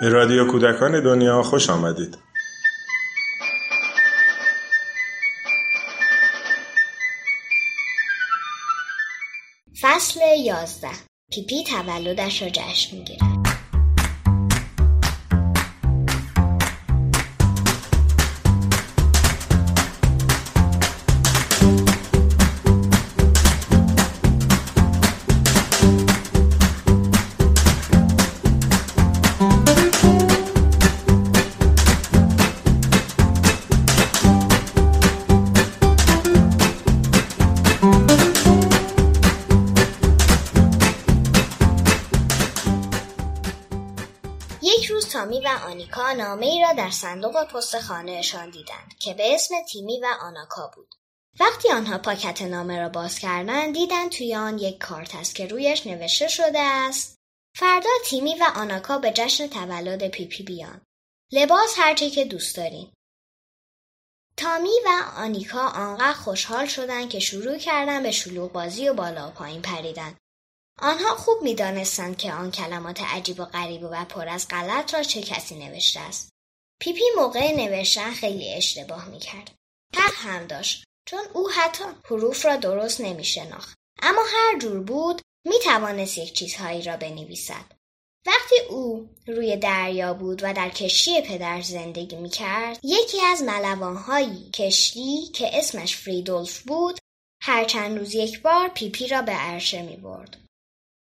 به رادیو کودکان دنیا خوش آمدید. فصل یازده پیپی تولدش را جشن می‌گیرد نامه ای را در صندوق پست خانهشان دیدند که به اسم تیمی و آناکا بود. وقتی آنها پاکت نامه را باز کردند دیدند توی آن یک کارت است که رویش نوشته شده است فردا تیمی و آناکا به جشن تولد پیپی بیان. لباس هرچی که دوست دارین. تامی و آنیکا آنقدر خوشحال شدند که شروع کردن به شلوغ بازی و بالا و پایین پریدن. آنها خوب می‌دانستند که آن کلمات عجیب و غریب و پر از غلط را چه کسی نوشته است. پیپی موقع نوشتن خیلی اشتباه می‌کرد. حق هم داشت چون او حتی حروف را درست نمیشناخت. اما هر جور بود می‌توانست یک چیزهایی را بنویسد. وقتی او روی دریا بود و در کشتی پدر زندگی می‌کرد یکی از ملوانهای کشتی که اسمش فریدولف بود هر چند روز یک بار پیپی را به عرشه می برد.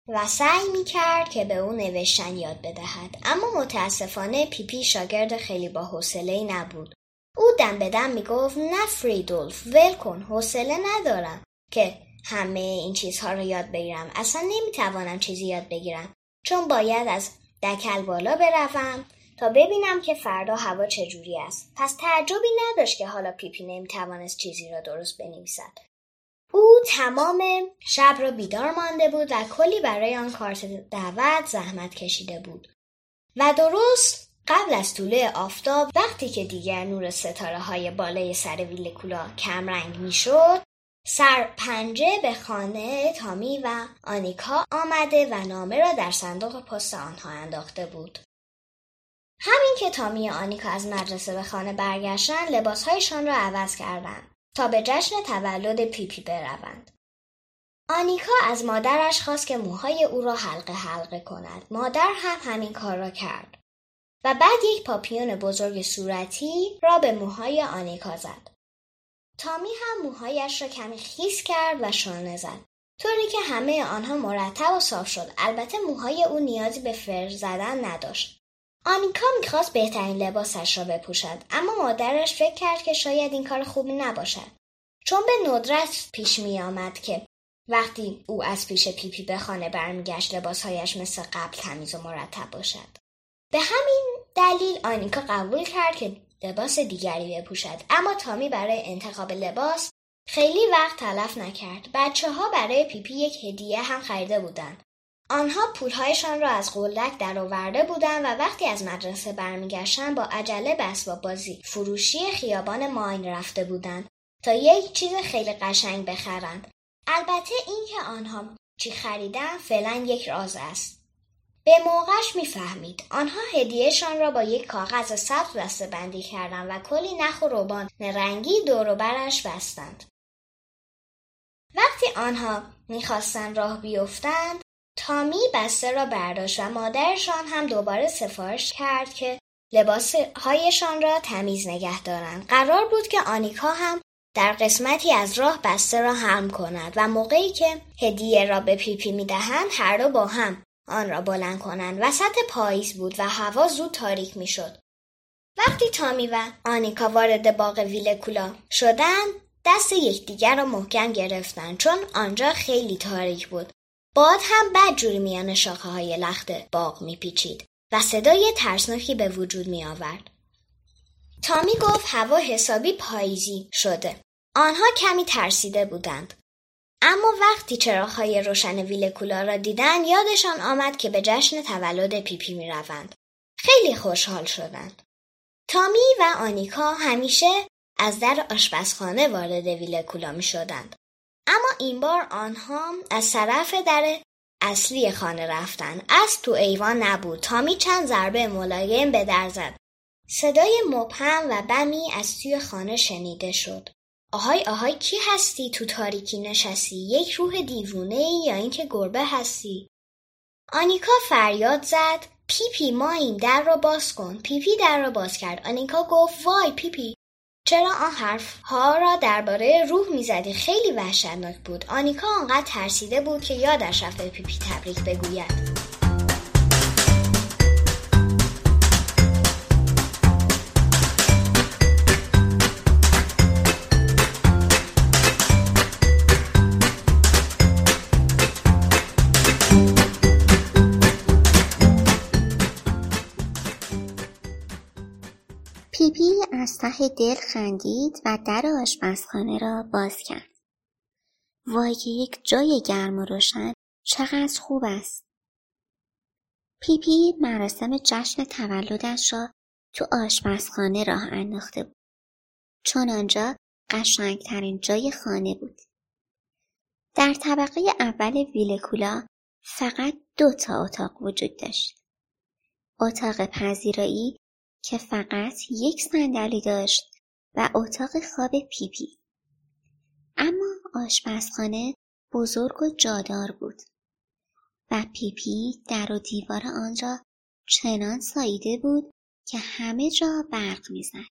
و سعی می کرد که به او نوشتن یاد بدهد. اما متاسفانه پیپی شاگرد خیلی با حوصله نبود. او دم به دم می گفت نه فریدولف ول کن حوصله ندارم که همه این چیزها رو یاد بگیرم. اصلا نمی توانم چیزی یاد بگیرم. چون باید از دکل بالا بروم تا ببینم که فردا هوا چجوری است. پس تعجبی نداشت که حالا پیپی نمی توانست چیزی را درست بنویسد. او تمام شب را بیدار مانده بود و کلی برای آن کارت دعوت زحمت کشیده بود و درست قبل از طلوع آفتاب وقتی که دیگر نور ستاره های بالای سر ویلکولا کمرنگ می‌شد سر پنجه به خانه تامی و آنیکا آمده و نامه را در صندوق پست آنها انداخته بود. همین که تامی و آنیکا از مدرسه به خانه برگشتن لباسهایشان را عوض کردند تا به جشن تولد پیپی بروند. آنیکا از مادرش خواست که موهای او را حلقه حلقه کند. مادر هم همین کار را کرد. و بعد یک پاپیون بزرگ صورتی را به موهای آنیکا زد. تامی هم موهایش را کمی خیس کرد و شانه زد. طوری که همه آنها مرتب و صاف شد. البته موهای او نیازی به فر زدن نداشت. آنیکا می‌خواست بهترین لباسش را بپوشد اما مادرش فکر کرد که شاید این کار خوبی نباشد. چون به ندرت پیش میآمد که وقتی او از پیش پیپی به خانه برمیگشت لباسهایش مثل قبل تمیز و مرتب باشد. به همین دلیل آنیکا قبول کرد که لباس دیگری بپوشد اما تامی برای انتخاب لباس خیلی وقت تلف نکرد. بچه ها برای پیپی یک هدیه هم خریده بودند آنها پولهایشان را از قلک درآورده بودند و وقتی از مدرسه برمیگشتند با عجله به اسباب بازی فروشی خیابان ماین رفته بودند تا یک چیز خیلی قشنگ بخرند. البته اینکه آنها چی خریدن فعلا یک راز است. به موقعش می‌فهمید. آنها هدیهشان را با یک کاغذ سبز دسته بندی کردند و کلی نخ و روبان رنگی دور و برش بستند. وقتی آنها می‌خواستند راه بیفتند تامی بسته را برداشت و مادرشان هم دوباره سفارش کرد که لباسهایشان را تمیز نگه دارند. قرار بود که آنیکا هم در قسمتی از راه بسته را هم کند و موقعی که هدیه را به پیپی می‌دهند هر دو با هم آن را بلند کنند. وسط پاییز بود و هوا زود تاریک می‌شد. وقتی تامی و آنیکا وارد باغ ویلکولا شدند دست یکدیگر را محکم گرفتند چون آنجا خیلی تاریک بود باد هم بد جوری میان شاخه های لخت باغ میپیچید و صدای ترسناکی به وجود می آورد. تامی گفت هوا حسابی پاییزی شده. آنها کمی ترسیده بودند. اما وقتی چراغهای روشن ویلکولا را دیدن یادشان آمد که به جشن تولد پیپی می روند. خیلی خوشحال شدند. تامی و آنیکا همیشه از در آشپزخانه وارد ویلکولا می شدند. اما این بار آنها از طرف در اصلی خانه رفتن. از تو ایوان نبود. تامی چند ضربه ملایم به در زد. صدای مبهم و بمی از توی خانه شنیده شد. آهای آهای کی هستی؟ تو تاریکی نشستی؟ یک روح دیوونه ای یا اینکه گربه هستی؟ آنیکا فریاد زد. پیپی ما این در را باز کن. پیپی در را باز کرد. آنیکا گفت وای پیپی. چرا آن حرف ها را درباره روح می‌زدی؟ خیلی وحشتناک بود. آنیکا آنقدر ترسیده بود که یادش رفت به پیپی تبریک بگوید. از ته دل خندید و در آشپزخانه را باز کرد. وای یک جای گرم و روشن چقدر خوب است. پیپی مراسم جشن تولدش را تو آشپزخانه راه انداخته بود. چون آنجا قشنگترین جای خانه بود. در طبقه اول ویلکولا فقط دو تا اتاق وجود داشت. اتاق پذیرایی که فقط یک صندلی داشت و اتاق خواب پیپی. اما آشپزخانه بزرگ و جادار بود و پیپی در و دیوار آنجا چنان ساییده بود که همه جا برق می‌زد.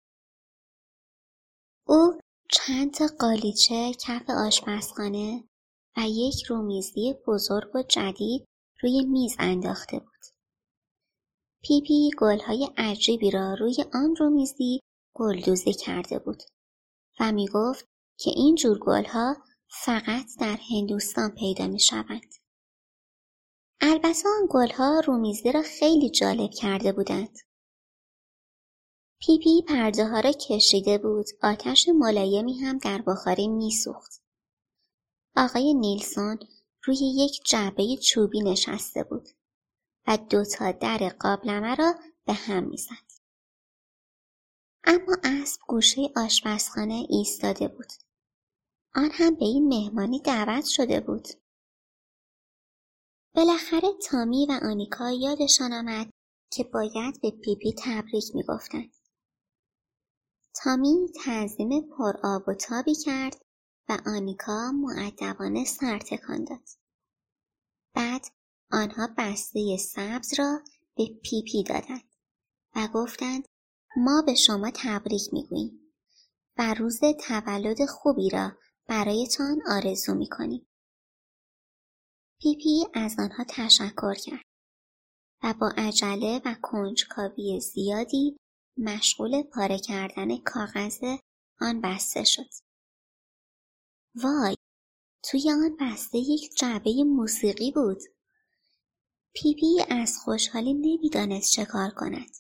او چند تا قالیچه کف آشپزخانه و یک رومیزی بزرگ و جدید روی میز انداخته بود. پیپی گلهای عجیبی را روی آن رو میزی گلدوزی کرده بود و می گفت که این جور گلها فقط در هندوستان پیدا می شوند. البته آن گلها رومیزی را خیلی جالب کرده بودند. پیپی پرده ها را کشیده بود آتش ملایمی هم در بخاری میسوخت. آقای نیلسون روی یک جعبه چوبی نشسته بود. و دوتا در قابلمه را به هم می‌زد. اما اسب گوشه آشپزخانه ایستاده بود. آن هم به این مهمانی دعوت شده بود. بالاخره تامی و آنیکا یادشان آمد که باید به پیپی تبریک می‌گفتند. تامی تعظیم پر آب و تابی کرد و آنیکا مؤدبانه سر تکان داد. بعد آنها بسته سبز را به پیپی دادند و گفتند ما به شما تبریک می‌گوییم و روز تولد خوبی را برایتان آرزو می‌کنیم. پیپی از آنها تشکر کرد و با عجله و کنجکاوی زیادی مشغول پاره کردن کاغذ آن بسته شد. وای توی آن بسته یک جعبه موسیقی بود. پیپی از خوشحالی نمی‌دانست چه کار کند.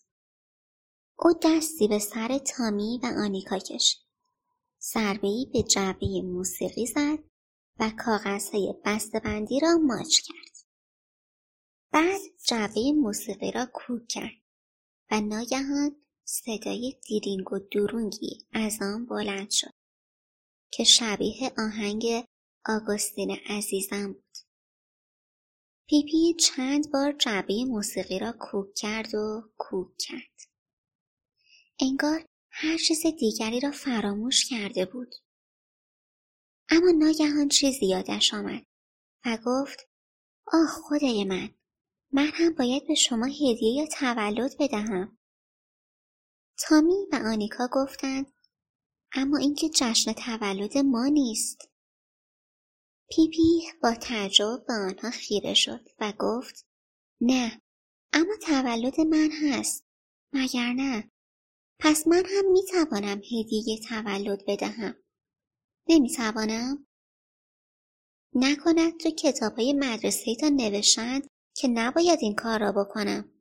او دستی به سر تامی و آنیکا کشید. ضربهای به جعبه موسیقی زد و کاغذهای بندی را ماچ کرد. بعد جعبه موسیقی را کوک کرد و ناگهان صدای دیرینگ و درونگی از آن بلند شد که شبیه آهنگ آگوستین عزیزم بود. پیپی چند بار جعبه موسیقی را کوک کرد و کوک کرد. انگار هر چیز دیگری را فراموش کرده بود. اما ناگهان چیزی یادش آمد و گفت آه خدای من من هم باید به شما هدیه یا تولد بدهم. تامی و آنیکا گفتند اما اینکه جشن تولد ما نیست. پیپی با تعجب به آنها خیره شد و گفت نه اما تولد من هست مگر نه پس من هم می توانم هدیه تولد بدهم نمی توانم؟ نکند تو کتاب های مدرسه تا نوشتند که نباید این کار را بکنم.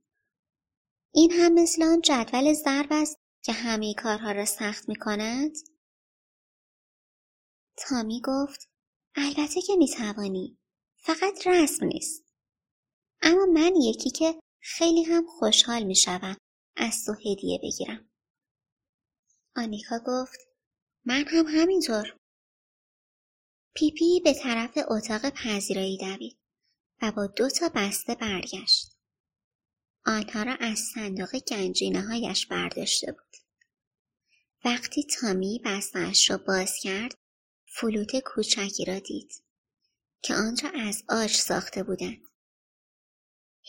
این هم مثل آن جدول ضرب است که همه کارها را سخت می کند؟ تامی گفت البته که می‌توانی فقط رسم نیست اما من یکی که خیلی هم خوشحال می‌شوم از تو هدیه بگیرم آنیکا گفت من هم همینطور پیپی به طرف اتاق پذیرایی دوید و با دو تا بسته برگشت. آنها را از صندوق گنجینه هایش برداشته بود. وقتی تامی بستهاش را باز کرد فلوت کوچکی را دید که آن از آج ساخته بودند.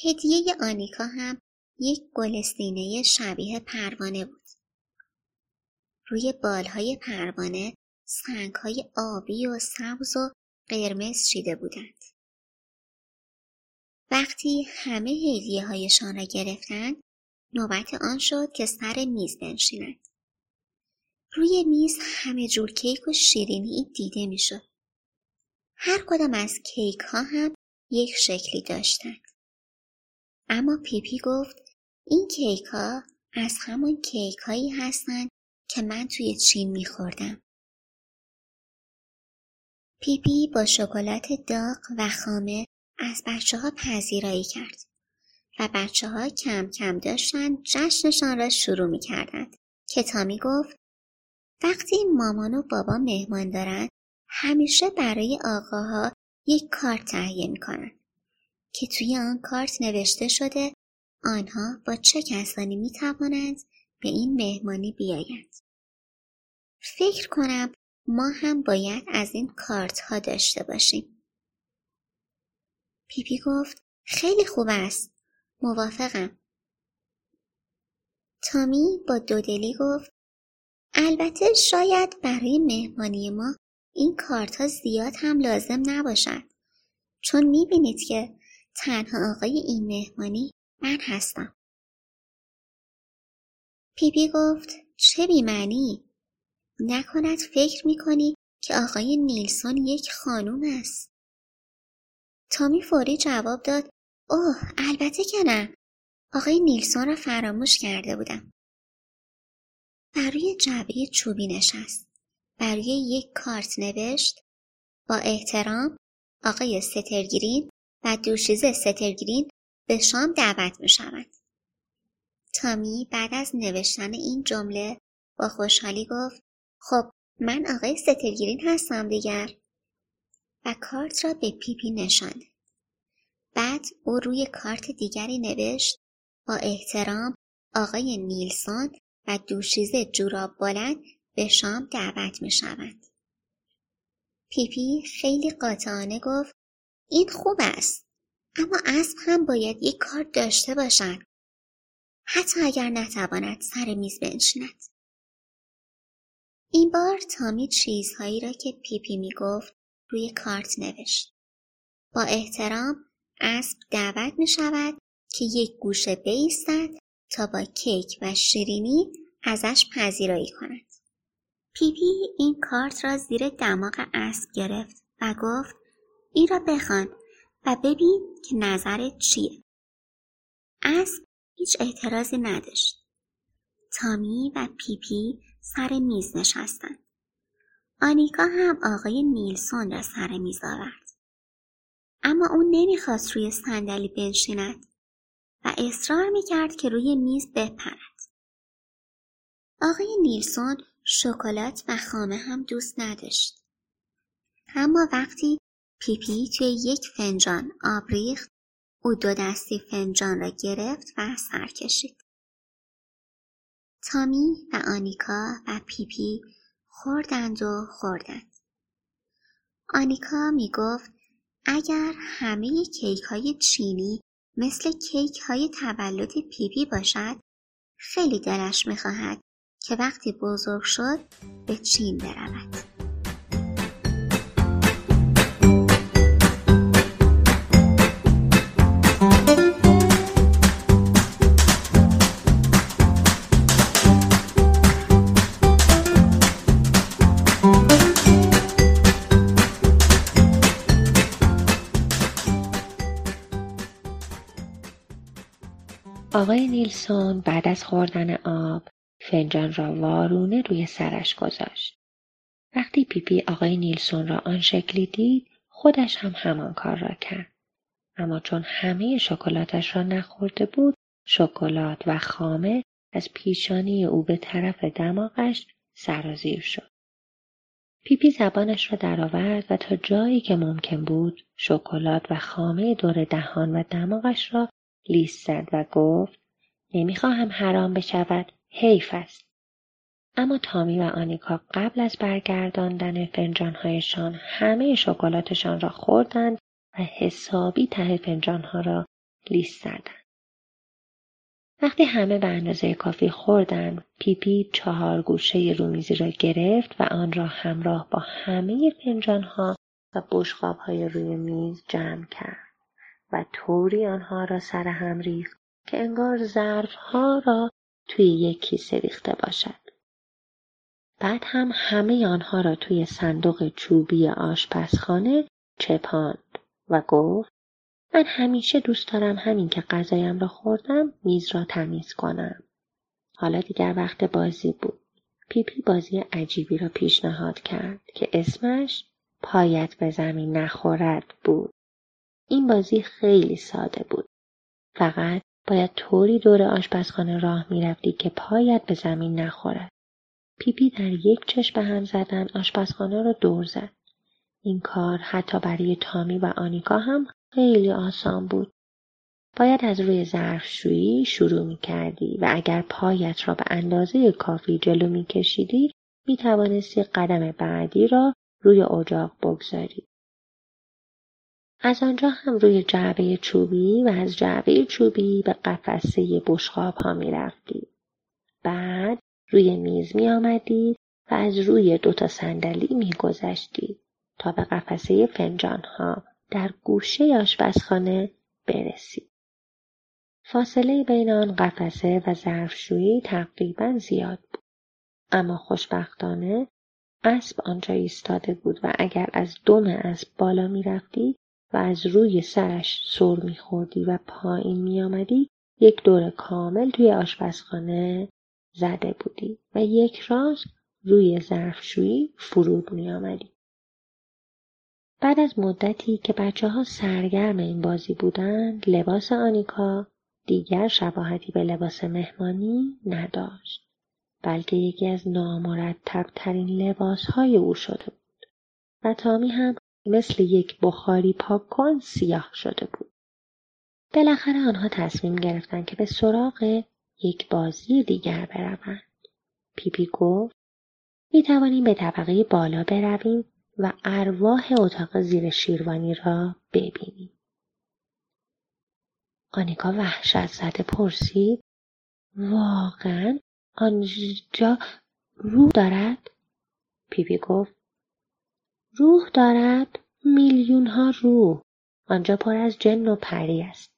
هدیه آنیکا هم یک گلستینه شبیه پروانه بود. روی بالهای پروانه سنگهای آبی و سبز و قرمز چیده بودند. وقتی همه هدیه هایشان را گرفتند نوبت آن شد که سر میز بنشینند. روی میز همه جور کیک و شیرینی دیده می‌شد. هر کدام از کیک ها هم یک شکلی داشتند. اما پیپی گفت این کیک ها از همان کیک هایی هستند که من توی چین میخوردم. پیپی با شکلات داغ و خامه از بچه ها پذیرایی کرد و بچه ها کم کم داشتن جشنشان را شروع می کردند که تامی گفت وقتی مامان و بابا مهمان دارند همیشه برای آقاها یک کارت تهیه می کنند که توی آن کارت نوشته شده آنها با چه کسانی می توانند به این مهمانی بیایند. فکر کنم ما هم باید از این کارت ها داشته باشیم. پیپی گفت خیلی خوب است. موافقم. تامی با دودلی گفت البته شاید برای مهمانی ما این کارت زیاد هم لازم نباشد. چون می‌بینید که تنها آقای این مهمانی من هستم. پیپی گفت چه بیمعنی؟ نکند فکر می‌کنی که آقای نیلسون یک خانوم است. تامی فوری جواب داد اوه البته که نه. آقای نیلسون را فراموش کرده بودم. برای جعبه چوبی نشست. برای یک کارت نوشت با احترام آقای سترگرین و دوشیزه سترگرین به شام دعوت می شود. تامی بعد از نوشتن این جمله با خوشحالی گفت خب من آقای سترگرین هستم دیگر و کارت را به پیپی نشاند. بعد او روی کارت دیگری نوشت با احترام آقای نیلسون و دوشیزه جوراب بلند به شام دعوت می شود. پیپی خیلی قاطعانه گفت این خوب است اما اسب هم باید یک کار داشته باشد. حتی اگر نتواند سر میز بنشیند. این بار تامی چیزهایی را که پیپی می گفت روی کارت نوشت. با احترام اسب دعوت می شود که یک گوشه بایستد تا با کیک و شیرینی ازش پذیرایی کند. پیپی این کارت را زیر دماغ اسب گرفت و گفت این را بخوان و ببین که نظرت چیه. اسب هیچ اعتراضی نداشت. تامی و پیپی سر میز نشستند. آنیکا هم آقای نیلسون را سر میز آورد. اما او نمی‌خواست روی صندلی بنشیند و اصرار می‌کرد که روی میز بپرد. آقای نیلسون شکلات و خامه هم دوست نداشت. اما وقتی پیپی توی یک فنجان آب ریخت او دو دستی فنجان را گرفت و سر کشید. تامی و آنیکا و پیپی خوردند و خوردند. آنیکا می گفت اگر همه کیک های چینی مثل کیک های تولد پیپی باشد خیلی دلش می خواهد که وقتی بزرگ شد به چین برود. آقای نیلسون بعد از خوردن آب فنجان را وارونه روی سرش گذاشت. وقتی پیپی آقای نیلسون را آن شکلی دید خودش هم همان کار را کرد. اما چون همه شکلاتش را نخورده بود شکلات و خامه از پیشانی او به طرف دماغش سرازیر شد. پیپی زبانش را درآورد و تا جایی که ممکن بود شکلات و خامه دور دهان و دماغش را لیست زد و گفت نمی‌خواهم حرام بشود. حیف است. اما تامی و آنیکا قبل از برگرداندن فنجانهایشان همه شکلاتشان را خوردند و حسابی ته فنجانها را لیست زدند. وقتی همه به اندازه کافی خوردند پیپی چهار گوشه رومیزی را گرفت و آن را همراه با همه فنجانها و های روی میز جمع کرد. و طوری آنها را سر هم ریخت که انگار ظرفها را توی یک کیسه ریخته باشد بعد هم همه آنها را توی صندوق چوبی آشپزخانه چپاند و گفت من همیشه دوست دارم همین که غذایم را خوردم میز را تمیز کنم. حالا دیگر وقت بازی بود. پیپی بازی عجیبی را پیشنهاد کرد که اسمش پایت به زمین نخورد بود. این بازی خیلی ساده بود. فقط باید طوری دور آشپزخانه راه می‌رفتی که پایت به زمین نخورد. پیپی در یک چشم به هم زدن آشپزخانه را دور زد. این کار حتی برای تامی و آنیکا هم خیلی آسان بود. باید از روی ظرفشویی شروع می کردی و اگر پایت را به اندازه کافی جلو می کشیدی می توانستی قدم بعدی را روی اجاق بگذاری. از آنجا هم روی جعبه چوبی و از جعبه چوبی به قفسه بشخاب ها می رفتی. بعد روی میز می آمدی و از روی دوتا صندلی می گذشتی تا به قفسه فنجان ها در گوشه آشپزخانه برسید. فاصله بین آن قفسه و ظرفشویی تقریبا زیاد بود. اما خوشبختانه اسب آنجا ایستاده بود و اگر از دم اسب بالا می‌رفتی و از روی سرش سر میخوردی و پایین میآمدی یک دور کامل توی آشپزخانه زده بودی و یک راست روی ظرفشویی فرود میآمدی. بعد از مدتی که بچه ها سرگرم این بازی بودند لباس آنیکا دیگر شباهتی به لباس مهمانی نداشت بلکه یکی از نامرتبترین لباس های او شده بود و تامی هم مثل یک بخاری پاکن سیاه شده بود. بالاخره آنها تصمیم گرفتند که به سراغ یک بازی دیگر بروند. پیپی گفت می توانیم به طبقه بالا برویم و ارواح اتاق زیر شیروانی را ببینیم. آنیکا وحشت زده پرسید واقعا آنجا روح دارد؟ پیپی گفت روح دارد میلیون ها روح. آنجا پر از جن و پری است.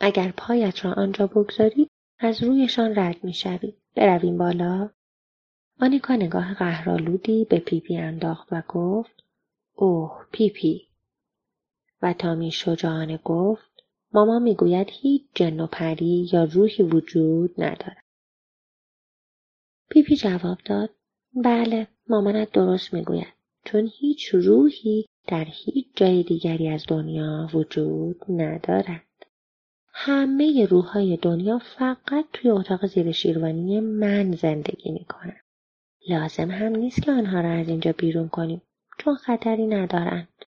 اگر پایت را آنجا بگذاری از رویشان رد می‌شوی. برویم بالا. آنیکا نگاه قهرآلودی به پیپی انداخت و گفت اوه پیپی. و تامی شجاعانه گفت مامان می‌گوید هیچ جن و پری یا روحی وجود ندارد. پیپی جواب داد بله مامانت درست می‌گوید. چون هیچ روحی در هیچ جای دیگری از دنیا وجود ندارد همه روحهای دنیا فقط توی اتاق زیر شیروانی من زندگی می‌کنند لازم هم نیست که آنها را از اینجا بیرون کنیم چون خطری ندارند.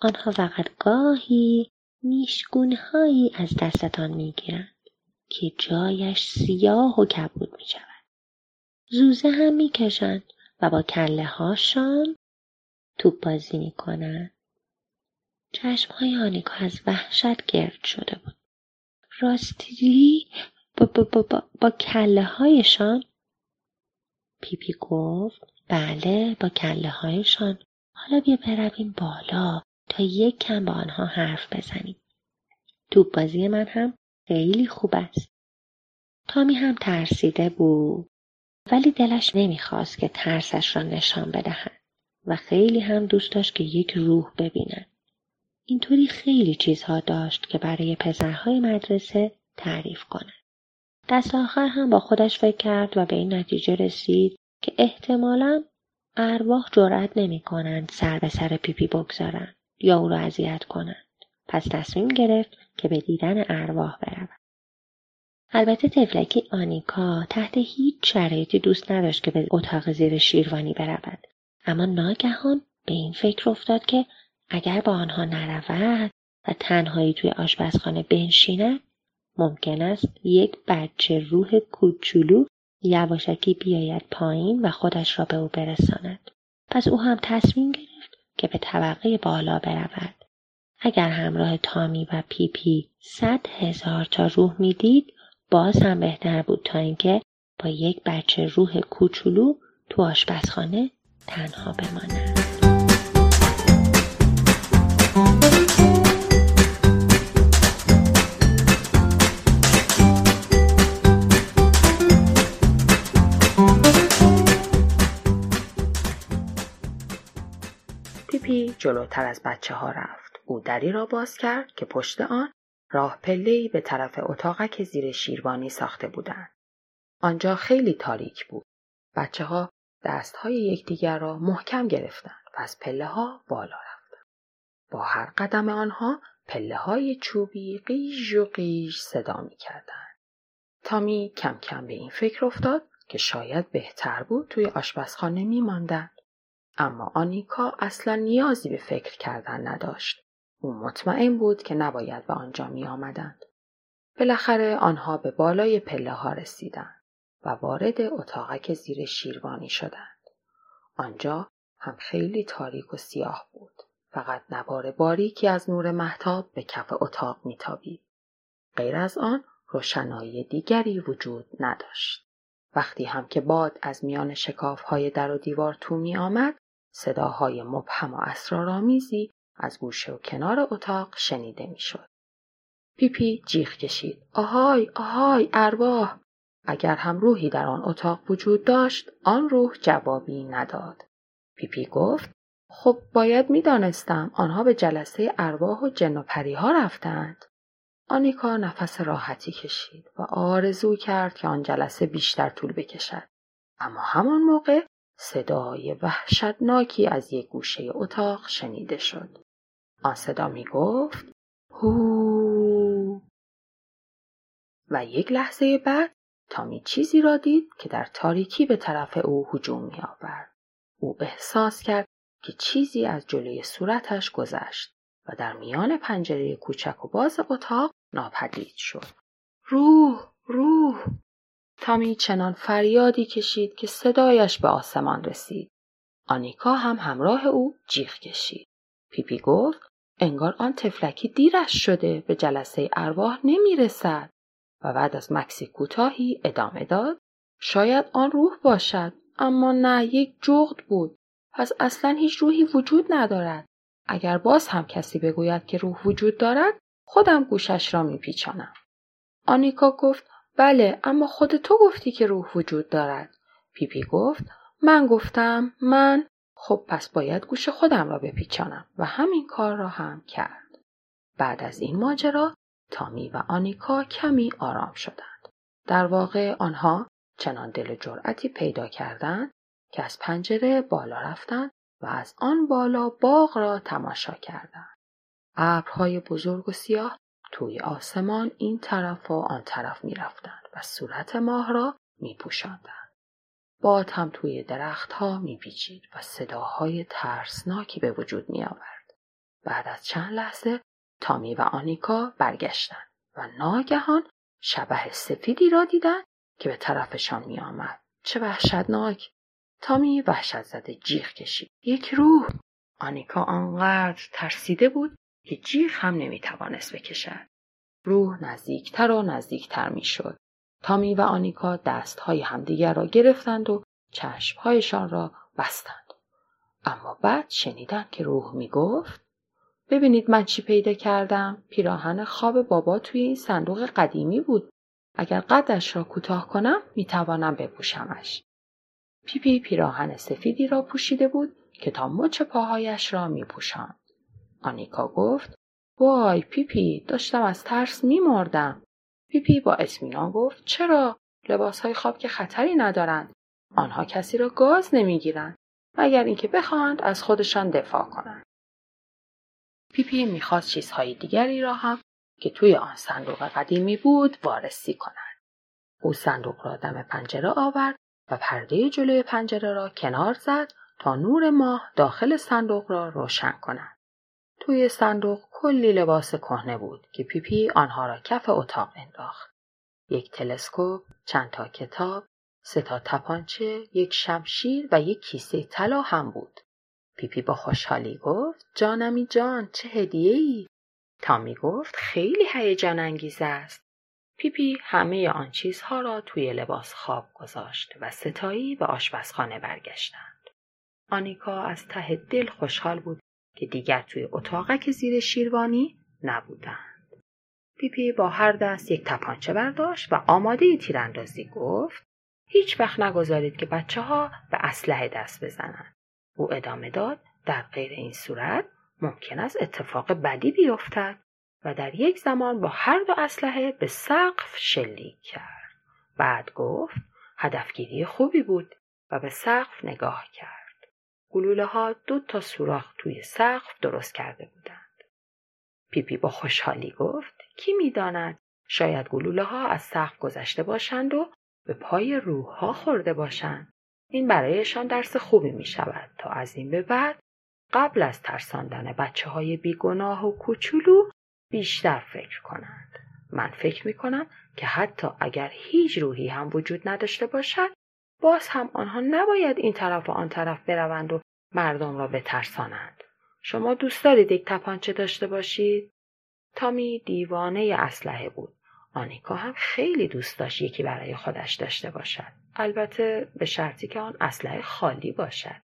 آنها فقط گاهی نیشگونهایی از دستتان می‌گیرند که جایش سیاه و کبود می شود. زوزه هم می‌کشند و با کله هاشان توپ بازی می کنند. چشم های آنیکا از وحشت گرد شده بود. راستی با, با, با, با, با کله هایشان پیپی گفت بله با کله هایشان حالا بیا برویم بالا تا یک کم با آنها حرف بزنیم. توپ بازی من هم خیلی خوب است. تامی هم ترسیده بود ولی دلش نمی‌خواست که ترسش را نشان بدهد و خیلی هم دوست داشت که یک روح ببیند. اینطوری خیلی چیزها داشت که برای پسرهای مدرسه تعریف کند. دست آخر هم با خودش فکر کرد و به این نتیجه رسید که احتمالا ارواح جرأت نمی کنند سر به سر پیپی بگذارند یا او را اذیت کنند. پس تصمیم گرفت که به دیدن ارواح برود. البته تفلکی آنیکا تحت هیچ شرایطی دوست نداشت که به اتاق زیر شیروانی برود اما ناگهان به این فکر افتاد که اگر با آنها نرود و تنهایی توی آشپزخانه بنشیند ممکن است یک بچه روح کوچولو یواشکی بیاید پایین و خودش را به او برساند. پس او هم تصمیم گرفت که به طبقه بالا برود. اگر همراه تامی و پیپی پی صد هزار تا روح می‌دید باز هم بهتر بود تا اینکه با یک بچه روح کوچولو تو آشپزخانه تنها بماند پیپی جلوتر از بچه ها رفت. او دری را باز کرد که پشت آن راه پلهی به طرف اتاقک زیر شیروانی ساخته بودند. آنجا خیلی تاریک بود. بچه ها دست های یکدیگر را محکم گرفتند و از پله ها بالا رفتند. با هر قدم آنها پله های چوبی قیژ و قیژ صدا می کردن. تامی کم کم به این فکر افتاد که شاید بهتر بود توی آشپزخانه می ماندن. اما آنیکا اصلا نیازی به فکر کردن نداشت. او مطمئن بود که نباید به آنجا می آمدند. بالاخره آنها به بالای پله ها رسیدند و وارد اتاقک زیر شیروانی شدند. آنجا هم خیلی تاریک و سیاه بود. فقط نوار باریکی از نور محتاب به کف اتاق میتابید. غیر از آن روشنایی دیگری وجود نداشت. وقتی هم که باد از میان شکاف های در و دیوار تو می آمد، صداهای مبهم و اسرارآمیزی از گوشه و کنار اتاق شنیده می‌شد. پیپی جیغ کشید. آهای آهای ارواح اگر هم روحی در آن اتاق وجود داشت آن روح جوابی نداد. پیپی گفت خب باید می‌دانستم آنها به جلسه ارواح و جن و پریها رفتند. آنیکا نفس راحتی کشید و آرزو کرد که آن جلسه بیشتر طول بکشد. اما همان موقع صدای وحشتناکی از یک گوشه اتاق شنیده شد. آن صدا می گفت هو. و یک لحظه بعد تامی چیزی را دید که در تاریکی به طرف او هجوم می آورد. او احساس کرد که چیزی از جلوی صورتش گذشت و در میان پنجره کوچک و باز اتاق ناپدید شد. روح روح تامی چنان فریادی کشید که صدایش به آسمان رسید. آنیکا هم همراه او جیغ کشید. پیپی گفت انگار آن تفلکی دیرش شده به جلسه ارواح نمی رسد. و بعد از مکسی کوتاهی ادامه داد. شاید آن روح باشد اما نه یک جغد بود. پس اصلا هیچ روحی وجود ندارد. اگر باز هم کسی بگوید که روح وجود دارد خودم گوشش را میپیچانم. آنیکا گفت بله اما خود تو گفتی که روح وجود دارد. پیپی گفت من گفتم من. خب پس باید گوش خودم را بپیچانم. و همین کار را هم کرد. بعد از این ماجرا تامی و آنیکا کمی آرام شدند. در واقع آنها چنان دل جرأتی پیدا کردند که از پنجره بالا رفتند و از آن بالا باغ را تماشا کردند. ابرهای بزرگ و سیاه توی آسمان این طرف و آن طرف می رفتند و صورت ماه را می پوشندند. باد هم توی درختها می پیچید و صداهای ترسناکی به وجود می آورد. بعد از چند لحظه تامی و آنیکا برگشتند و ناگهان شبه سفیدی را دیدند که به طرفشان می آمد. چه وحشتناک! تامی وحشت زده جیغ کشید. یک روح! آنیکا آنقدر ترسیده بود که جیغ هم نمی توانست بکشد. روح نزدیکتر و نزدیکتر می شد. تامی و آنیکا دستهای همدیگر را گرفتند و چشمهایشان را بستند. اما بعد شنیدند که روح می گفت ببینید من چی پیدا کردم. پیراهن خواب بابا توی این صندوق قدیمی بود. اگر قدش را کوتاه کنم می‌توانم بپوشمش. پیپی پی پیراهن سفیدی را پوشیده بود که تا مچ پاهایش را میپوشاند. آنیکا گفت وای پیپی پی داشتم از ترس میمردم. پیپی با اطمینان گفت چرا؟ لباسهای خواب که خطری ندارند. آنها کسی را گاز نمی‌گیرند. مگر اینکه بخواهند از خودشان دفاع کنند. پیپی می‌خواست چیزهای دیگری را هم که توی آن صندوق قدیمی بود وارسی کند. او صندوق را دم پنجره آورد و پرده جلوی پنجره را کنار زد تا نور ماه داخل صندوق را روشن کند. توی صندوق کلی لباس کهنه بود که پیپی آنها را کف اتاق انداخت. یک تلسکوپ، چند تا کتاب، سه تا تپانچه، یک شمشیر و یک کیسه طلا هم بود. پیپی با خوشحالی گفت جانمی جان چه هدیه ای؟ تامی گفت خیلی هیجان انگیز است. پیپی همه آن چیزها را توی لباس خواب گذاشت و سه تایی به آشپزخانه برگشتند. آنیکا از ته دل خوشحال بود که دیگر توی اتاقک زیر شیروانی نبودند. پیپی با هر دست یک تپانچه برداشت و آماده تیراندازی گفت هیچ وقت نگذارید که بچه ها به اسلحه دست بزنند. او ادامه داد در غیر این صورت ممکن است اتفاق بدی بیفتد و در یک زمان با هر دو اسلحه به سقف شلیک کرد. بعد گفت هدفگیری خوبی بود و به سقف نگاه کرد. گلوله ها دو تا سوراخ توی سقف درست کرده بودند. پیپی با خوشحالی گفت کی می‌داند شاید گلوله ها از سقف گذشته باشند و به پای روح ها خورده باشند. این برایشان درس خوبی می شود تا از این به بعد قبل از ترساندن بچه های بیگناه و کوچولو بیشتر فکر کنند. من فکر می کنم که حتی اگر هیچ روحی هم وجود نداشته باشد باز هم آنها نباید این طرف و آن طرف بروند و مردم را بترسانند. شما دوست دارید یک تپانچه داشته باشید؟ تامی دیوانه اسلحه بود. آنیکا هم خیلی دوست داشت یکی برای خودش داشته باشد. البته به شرطی که آن اسلحه خالی باشد.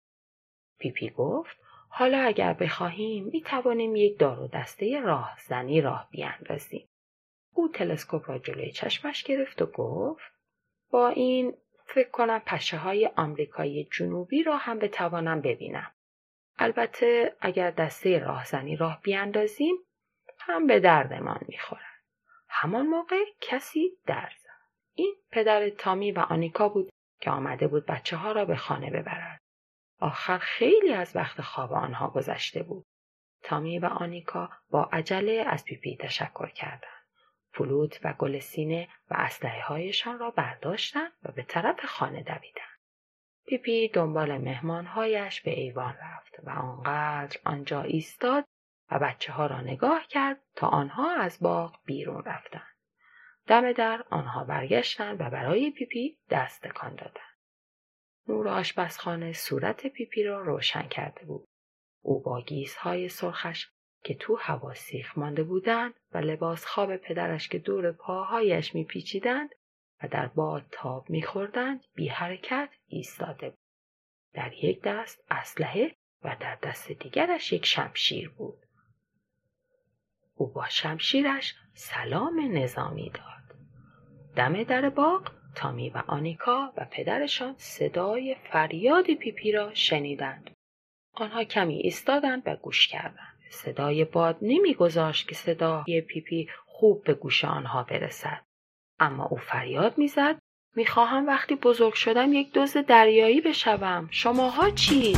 پیپی گفت حالا اگر بخواهیم می توانیم یک دار و دسته راهزنی راه بیاندازیم. او تلسکوپ را جلوی چشمش گرفت و گفت با این فکر کنم پشه های آمریکایی جنوبی را هم بتوانم ببینم. البته اگر دسته راهزنی راه بیاندازیم هم به دردمان می‌خورد. همان موقع کسی در زد. این پدر تامی و آنیکا بود که آمده بود بچه ها را به خانه ببرد. آخر خیلی از وقت خواب آنها گذشته بود. تامی و آنیکا با عجله از پیپی تشکر کردند. فلوت و گل سینه و اسلحه هایشان را برداشتند و به طرف خانه دویدند. پیپی دنبال مهمانهایش به ایوان رفت و آنقدر آنجا ایستاد بچه ها را نگاه کرد تا آنها از باغ بیرون رفتند. دم در آنها برگشتند و برای پیپی دست تکان دادند. نور آشپزخانه صورت پیپی را روشن کرده بود. او با گیس‌های سرخش که تو هوا سیخ مانده بودند و لباس خواب پدرش که دور پاهایش میپیچیدند و در باد تاب میخوردند بی حرکت ایستاده بود. در یک دست اسلحه و در دست دیگرش یک شمشیر بود. او با شمشیرش سلام نظامی داد. دم در باغ تامی و آنیکا و پدرشان صدای فریاد پیپی را شنیدند. آنها کمی ایستادند و گوش کردند. صدای باد نمیگذاشت که صدای پیپی خوب به گوش آنها برسد. اما او فریاد می‌زد می‌خواهم وقتی بزرگ شدم یک دوز دریایی بشوم. شماها چی؟